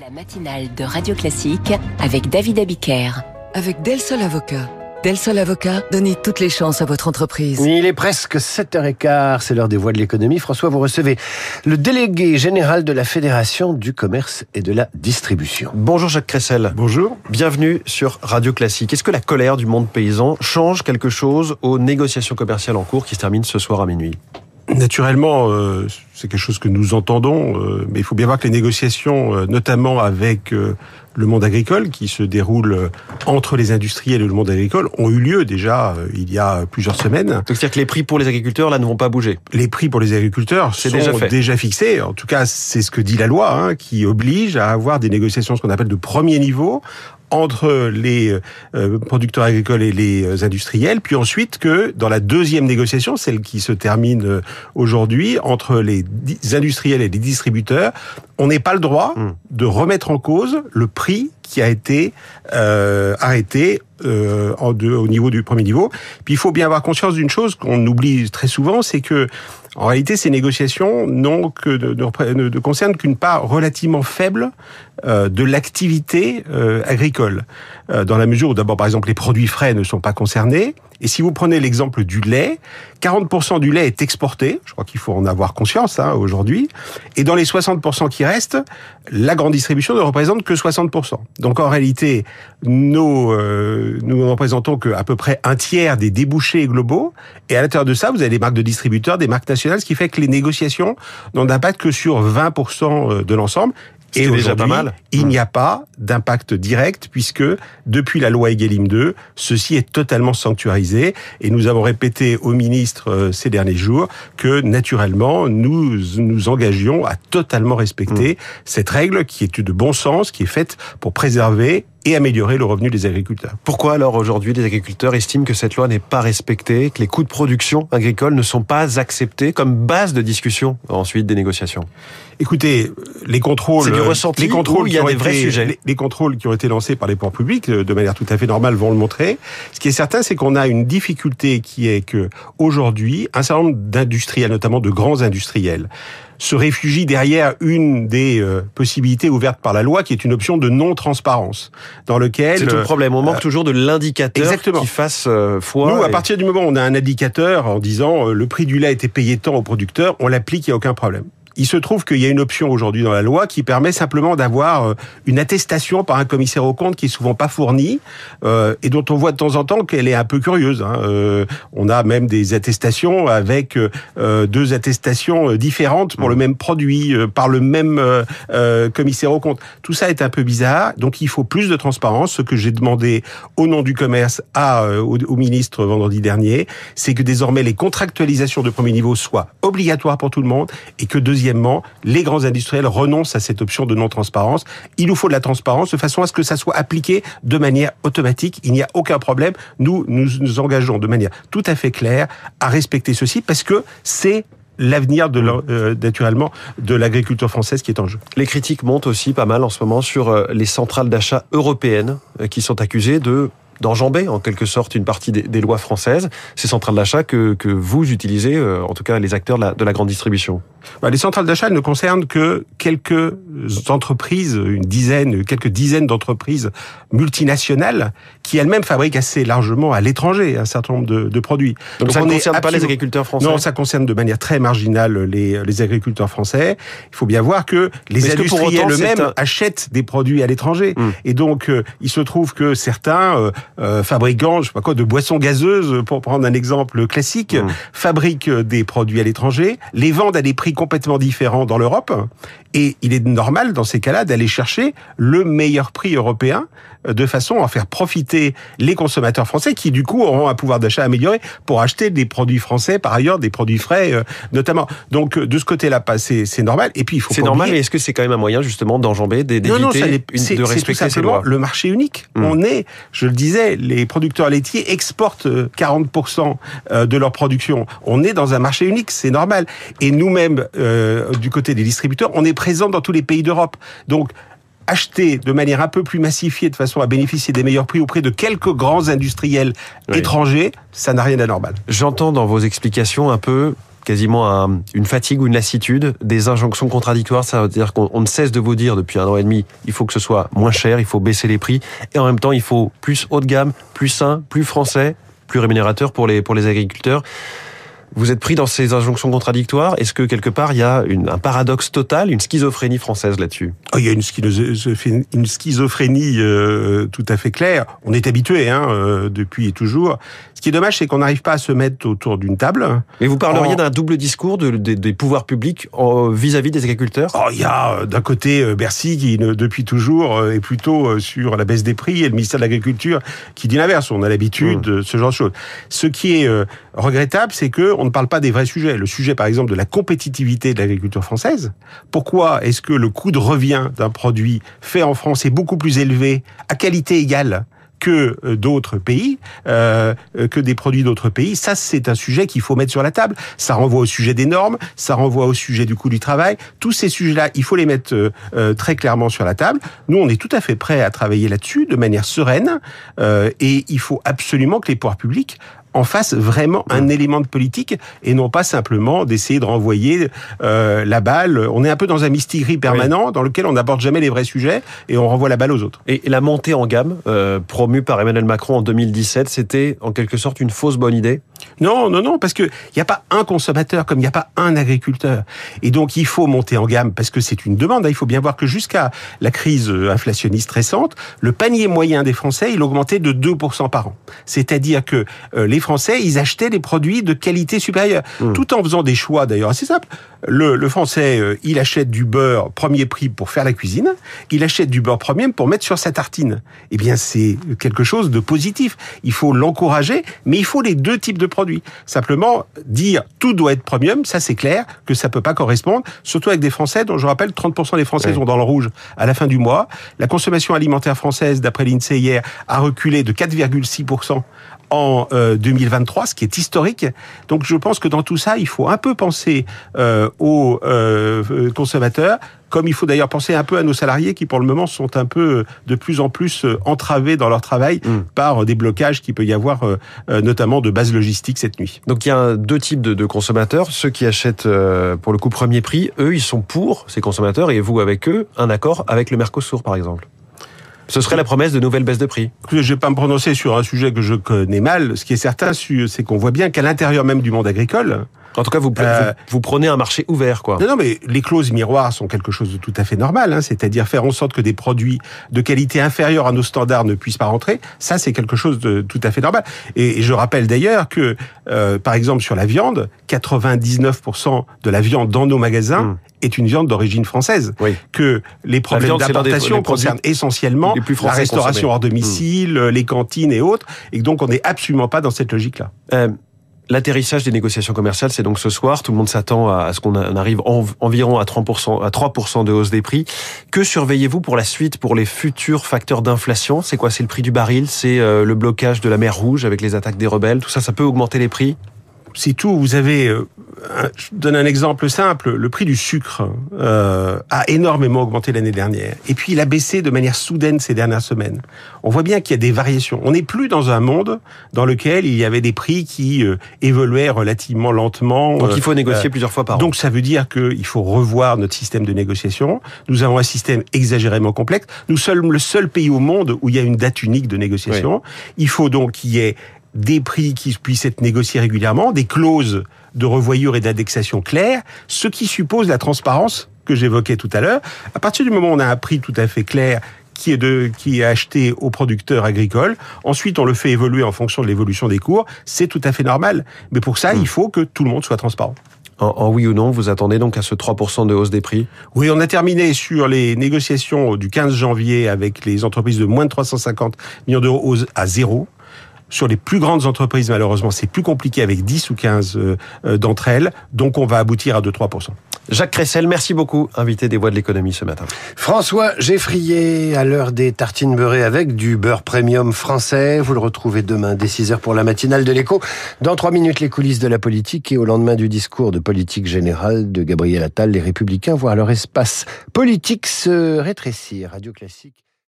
La matinale de Radio Classique avec David Abiker. Avec Del Sol Avocat. Del Sol Avocat, donnez toutes les chances à votre entreprise. Il est presque 7h15, c'est l'heure des voix de l'économie. François, vous recevez le délégué général de la Fédération du commerce et de la distribution. Bonjour Jacques Cressel. Bonjour. Bienvenue sur Radio Classique. Est-ce que la colère du monde paysan change quelque chose aux négociations commerciales en cours qui se terminent ce soir à minuit? Naturellement, euh, c'est quelque chose que nous entendons, euh, mais il faut bien voir que les négociations, euh, notamment avec euh, le monde agricole, qui se déroulent euh, entre les industriels et le monde agricole, ont eu lieu déjà euh, il y a plusieurs semaines. C'est-à-dire que les prix pour les agriculteurs, là, ne vont pas bouger Les prix pour les agriculteurs C'est sont déjà fait. déjà fixés. En tout cas, c'est ce que dit la loi, hein, qui oblige à avoir des négociations, ce qu'on appelle de premier niveau, entre les euh, producteurs agricoles et les euh, industriels, puis ensuite que dans la deuxième négociation, celle qui se termine euh, aujourd'hui, entre les industriels et les distributeurs, on n'est pas le droit Hmm. de remettre en cause le prix qui a été euh, arrêté euh, en deux- au niveau du premier niveau. Puis il faut bien avoir conscience d'une chose qu'on oublie très souvent, c'est que en réalité, ces négociations n'ont que de, concernent qu'une part relativement faible euh, de l'activité euh, agricole, Euh, dans la mesure où d'abord, par exemple, les produits frais ne sont pas concernés. Et si vous prenez l'exemple du lait, 40% du lait est exporté. Je crois qu'il faut en avoir conscience hein, aujourd'hui. Et dans les 60% qui restent, la grande distribution ne représente que 60%. Donc en réalité, euh, nous ne représentons qu'à peu près un tiers des débouchés globaux. Et à l'intérieur de ça, vous avez des marques de distributeurs, des marques nationales, ce qui fait que les négociations n'ont d'impact que sur 20% de l'ensemble. Et aujourd'hui, il n'y a pas d'impact direct puisque depuis la loi Egalim 2, ceci est totalement sanctuarisé. Et nous avons répété au ministre euh, ces derniers jours que naturellement nous nous engagions à totalement respecter cette règle qui est de bon sens, qui est faite pour préserver et améliorer le revenu des agriculteurs. Pourquoi alors aujourd'hui les agriculteurs estiment que cette loi n'est pas respectée, que les coûts de production agricole ne sont pas acceptés comme base de discussion ensuite des négociations? Écoutez, les contrôles, C'est du ressenti les contrôles il y a qui ont des vrais été- sujets? les, les contrôles qui ont été lancés par les pouvoirs publics, euh, de manière tout à fait normale, vont le montrer. Ce qui est certain, c'est qu'on a une difficulté qui est que aujourd'hui, un certain nombre d'industriels, notamment de grands industriels, se réfugient derrière une des euh, possibilités ouvertes par la loi, qui est une option de non-transparence, dans lequel C'est tout le euh, problème. On manque toujours de l'indicateur qui fasse euh, foi. nous, à partir du moment où on a un indicateur en disant euh, le prix du lait a été payé tant au producteur, on l'applique, il n'y a aucun problème. Il se trouve qu'il y a une option aujourd'hui dans la loi qui permet simplement d'avoir euh, une attestation par un commissaire aux comptes qui est souvent pas fournie euh, et dont on voit de temps en temps qu'elle est un peu curieuse. hein. Euh, on a même des attestations avec deux attestations différentes pour le même produit par le même commissaire aux comptes. Tout ça est un peu bizarre, donc il faut plus de transparence. Ce que j'ai demandé au nom du commerce au, au ministre vendredi dernier, c'est que désormais les contractualisations de premier niveau soient obligatoires pour tout le monde et que deuxièmement, les grands industriels renoncent à cette option de non-transparence. Il nous faut de la transparence de façon à ce que ça soit appliqué de manière automatique. Il n'y a aucun problème. Nous nous engageons de manière tout à fait claire à respecter ceci parce que c'est l'avenir euh, naturellement de l'agriculture française qui est en jeu. Les critiques montent aussi pas mal en ce moment sur euh, les centrales d'achat européennes euh, qui sont accusées de d'enjamber en quelque sorte une partie des, des lois françaises, ces centrales d'achat que, que vous utilisez, euh, en tout cas les acteurs de la, de la grande distribution. Bah, les centrales d'achat ne concernent que quelques entreprises, une dizaine, quelques dizaines d'entreprises multinationales qui elles-mêmes fabriquent assez largement à l'étranger un certain nombre de, de produits. Donc, ça ne concerne pas les agriculteurs français Non, ça concerne de manière très marginale les, les agriculteurs français. Il faut bien voir que les industriels eux-mêmes un- achètent des produits à l'étranger. Hmm. Et donc, euh, il se trouve que certains euh, euh, fabricants, je sais pas quoi, de boissons gazeuses, pour prendre un exemple classique, Hmm. fabriquent euh, des produits à l'étranger, les vendent à des prix complètement différents dans l'Europe. Et il est normal, dans ces cas-là, d'aller chercher le meilleur prix européen euh, de façon à faire profiter les consommateurs français qui, du coup, auront un pouvoir d'achat amélioré pour acheter des produits français, par ailleurs, des produits frais, euh, notamment. Donc, de ce côté-là, c'est c'est normal. Et puis, il faut C'est normal, mais est-ce que c'est quand même un moyen justement d'enjamber, d'éviter de c'est tout respecter ces simplement lois le marché unique. Hmm. On est, je le disais, les producteurs laitiers exportent euh, 40% euh, de leur production. On est dans un marché unique, c'est normal. Et nous-mêmes, euh, du côté des distributeurs, on est présent dans tous les pays d'Europe. Donc, acheter de manière un peu plus massifiée de façon à bénéficier des meilleurs prix auprès de quelques grands industriels Oui. étrangers, ça n'a rien d'anormal. J'entends dans vos explications un peu quasiment un- une fatigue ou une lassitude, des injonctions contradictoires. Ça veut dire qu'on on ne cesse de vous dire depuis un an et demi, il faut que ce soit moins cher, il faut baisser les prix, et en même temps, il faut plus haut de gamme, plus sain, plus français, plus rémunérateur pour les, pour les agriculteurs. Vous êtes pris dans ces injonctions contradictoires. Est-ce que quelque part, il y a un paradoxe total, une schizophrénie française là-dessus? Oh, il y a une schizophrénie, une schizophrénie euh, tout à fait claire. On est habitué hein, euh, depuis et toujours. Ce qui est dommage, c'est qu'on n'arrive pas à se mettre autour d'une table. Mais vous parleriez En- d'un double discours de- de- des pouvoirs publics vis-à-vis des agriculteurs? Oh, il y a euh, d'un côté euh, Bercy qui, depuis toujours, euh, est plutôt sur la baisse des prix, et le ministère de l'Agriculture qui dit l'inverse. On a l'habitude de ce genre de choses. Ce qui est regrettable, c'est que on ne parle pas des vrais sujets. Le sujet, par exemple, de la compétitivité de l'agriculture française. Pourquoi est-ce que le coût de revient d'un produit fait en France est beaucoup plus élevé à qualité égale? Que euh, d'autres pays, euh, euh, que des produits d'autres pays. Ça, c'est un sujet qu'il faut mettre sur la table. Ça renvoie au sujet des normes, ça renvoie au sujet du coût du travail. Tous ces sujets-là, il faut les mettre euh, euh, très clairement sur la table. Nous, on est tout à fait prêts à travailler là-dessus de manière sereine, euh, et il faut absolument que les pouvoirs publics en fassent vraiment un élément de politique et non pas simplement d'essayer de renvoyer euh, la balle. On est un peu dans un mistigris permanent dans lequel on n'aborde jamais les vrais sujets et on renvoie la balle aux autres. Et la montée en gamme, euh, promue par Emmanuel Macron en 2017, c'était en quelque sorte une fausse bonne idée? Non, non, non, parce que il n'y a pas un consommateur comme il n'y a pas un agriculteur. Et donc il faut monter en gamme parce que c'est une demande. hein. Il faut bien voir que jusqu'à la crise euh, inflationniste récente, le panier moyen des Français, il augmentait de 2% par an. C'est-à-dire que euh, les Français, ils achetaient des produits de qualité supérieure, tout en faisant des choix d'ailleurs assez simples. Le, le Français, euh, il achète du beurre premier prix pour faire la cuisine, il achète du beurre premium pour mettre sur sa tartine. Eh bien, c'est quelque chose de positif. Il faut l'encourager, mais il faut les deux types de produits. Simplement, dire tout doit être premium, ça c'est clair que ça peut pas correspondre, surtout avec des Français dont je rappelle 30% des Français sont dans le rouge à la fin du mois. La consommation alimentaire française, d'après l'INSEE hier, a reculé de 4,6% en euh, 2023, ce qui est historique. Donc je pense que dans tout ça, il faut un peu penser euh, aux euh, euh, consommateurs, comme il faut d'ailleurs penser un peu à nos salariés qui pour le moment sont un peu euh, de plus en plus euh, entravés dans leur travail Mm. par euh, des blocages qu'il peut y avoir euh, euh, notamment de base logistique cette nuit. Donc il y a deux types de, de consommateurs. Ceux qui achètent euh, pour le coup premier prix, eux, ils sont pour ces consommateurs et vous avec eux, un accord avec le Mercosur par exemple. Ce serait la promesse de nouvelles baisses de prix. Je vais pas me prononcer sur un sujet que je connais mal. Ce qui est certain, c'est qu'on voit bien qu'à l'intérieur même du monde agricole, En tout cas, vous, Euh, vous, vous prenez un marché ouvert, quoi. Non, non, mais les clauses miroirs sont quelque chose de tout à fait normal, hein, c'est-à-dire faire en sorte que des produits de qualité inférieure à nos standards ne puissent pas rentrer. Ça, c'est quelque chose de tout à fait normal. Et, et je rappelle d'ailleurs que, euh, par exemple, sur la viande, 99% de la viande dans nos magasins Mm. est une viande d'origine française. Oui. Que les problèmes d'importation concernent essentiellement la restauration consommés. hors domicile, les cantines et autres. Et donc, on n'est absolument pas dans cette logique-là. Euh, L'atterrissage des négociations commerciales, c'est donc ce soir. Tout le monde s'attend à ce qu'on arrive en- environ à 3%, à 3% de hausse des prix. Que surveillez-vous pour la suite, pour les futurs facteurs d'inflation? C'est quoi? C'est le prix du baril? C'est euh, le blocage de la mer Rouge avec les attaques des rebelles? Tout ça, ça peut augmenter les prix? C'est tout. Vous avez, euh, un- je donne un exemple simple. Le prix du sucre euh, a énormément augmenté l'année dernière, et puis il a baissé de manière soudaine ces dernières semaines. On voit bien qu'il y a des variations. On n'est plus dans un monde dans lequel il y avait des prix qui euh, évoluaient relativement lentement. Donc il faut négocier plusieurs fois par an. donc ça veut dire qu'il faut revoir notre système de négociation. Nous avons un système exagérément complexe. Nous sommes le seul pays au monde où il y a une date unique de négociation. Il faut donc qu'il y ait des prix qui puissent être négociés régulièrement, des clauses de revoyure et d'indexation claires, ce qui suppose la transparence que j'évoquais tout à l'heure. À partir du moment où on a un prix tout à fait clair qui est de qui est acheté aux producteurs agricoles. Ensuite, on le fait évoluer en fonction de l'évolution des cours. C'est tout à fait normal. Mais pour ça, il faut que tout le monde soit transparent. En, en oui ou non, vous attendez donc à ce 3% de hausse des prix? Oui, on a terminé sur les négociations du 15 janvier avec les entreprises de moins de 350 millions d'euros à zéro. Sur les plus grandes entreprises, malheureusement, c'est plus compliqué avec 10 ou 15 euh, euh, d'entre elles. Donc, on va aboutir à 2-3%. Jacques Cressel, merci beaucoup, invité des Voix de l'économie ce matin. François Geffrier, à l'heure des tartines beurrées avec du beurre premium français. Vous le retrouvez demain dès 6h pour la matinale de l'écho. Dans 3 minutes, les coulisses de la politique et au lendemain du discours de politique générale de Gabriel Attal, les Républicains voient leur espace politique se rétrécir. Radio Classique.